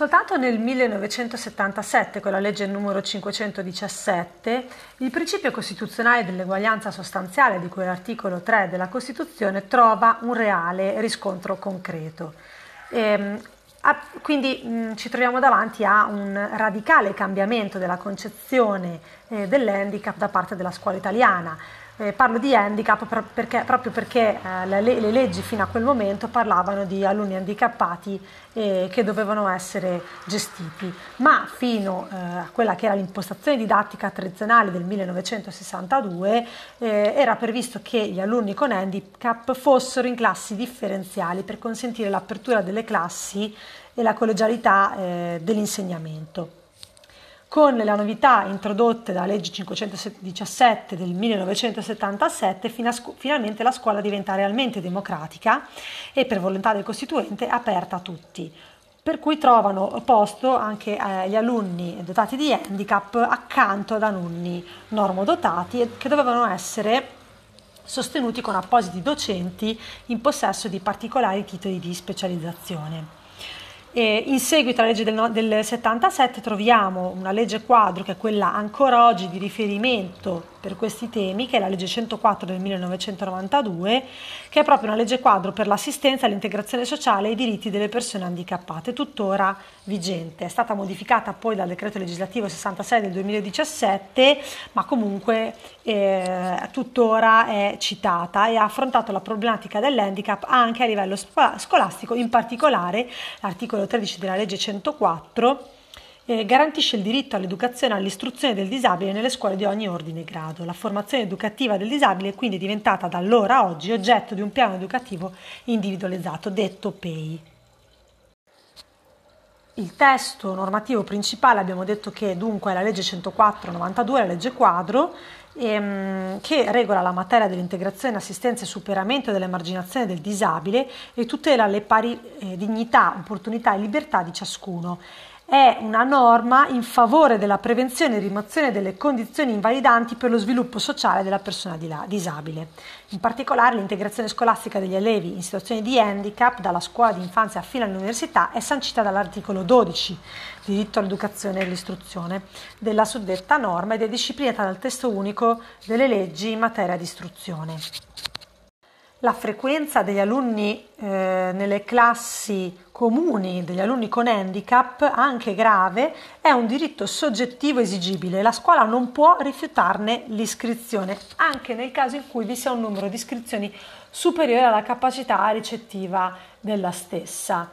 Soltanto nel 1977, con la legge numero 517, il principio costituzionale dell'eguaglianza sostanziale di cui l'articolo 3 della Costituzione trova un reale riscontro concreto. E, ehm, quindi mh, ci troviamo davanti a un radicale cambiamento della concezione eh, dell'handicap da parte della scuola italiana. Eh, parlo di handicap perché, proprio perché eh, le, le, leggi fino a quel momento parlavano di alunni handicappati eh, che dovevano essere gestiti, ma fino eh, a quella che era l'impostazione didattica tradizionale del 1962 eh, era previsto che gli alunni con handicap fossero in classi differenziali per consentire l'apertura delle classi e la collegialità eh, dell'insegnamento con le novità introdotte dalla legge 517 del 1977, finalmente la scuola diventa realmente democratica e per volontà del Costituente aperta a tutti. Per cui trovano posto anche eh, gli alunni dotati di handicap accanto ad alunni normodotati che dovevano essere sostenuti con appositi docenti in possesso di particolari titoli di specializzazione. E in seguito alla legge del, del 77 troviamo una legge quadro che è quella ancora oggi di riferimento per questi temi, che è la legge 104 del 1992, che è proprio una legge quadro per l'assistenza, l'integrazione sociale e i diritti delle persone handicappate, tuttora vigente. È stata modificata poi dal decreto legislativo 66 del 2017, ma comunque eh, tuttora è citata e ha affrontato la problematica dell'handicap anche a livello scolastico, in particolare l'articolo 13 della legge 104 eh, garantisce il diritto all'educazione e all'istruzione del disabile nelle scuole di ogni ordine e grado. La formazione educativa del disabile è quindi diventata da allora a oggi oggetto di un piano educativo individualizzato, detto PEI. Il testo normativo principale abbiamo detto che dunque è la legge 104-92, la legge quadro, ehm, che regola la materia dell'integrazione, assistenza e superamento dell'emarginazione del disabile e tutela le pari eh, dignità, opportunità e libertà di ciascuno è una norma in favore della prevenzione e rimozione delle condizioni invalidanti per lo sviluppo sociale della persona disabile. In particolare l'integrazione scolastica degli allievi in situazioni di handicap dalla scuola di infanzia fino all'università è sancita dall'articolo 12, diritto all'educazione e all'istruzione, della suddetta norma ed è disciplinata dal testo unico delle leggi in materia di istruzione. La frequenza degli alunni eh, nelle classi comuni degli alunni con handicap, anche grave, è un diritto soggettivo esigibile. La scuola non può rifiutarne l'iscrizione, anche nel caso in cui vi sia un numero di iscrizioni superiore alla capacità ricettiva della stessa.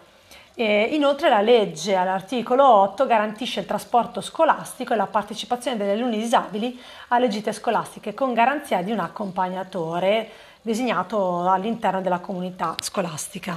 E inoltre la legge all'articolo 8 garantisce il trasporto scolastico e la partecipazione degli alunni disabili alle gite scolastiche con garanzia di un accompagnatore designato all'interno della comunità scolastica.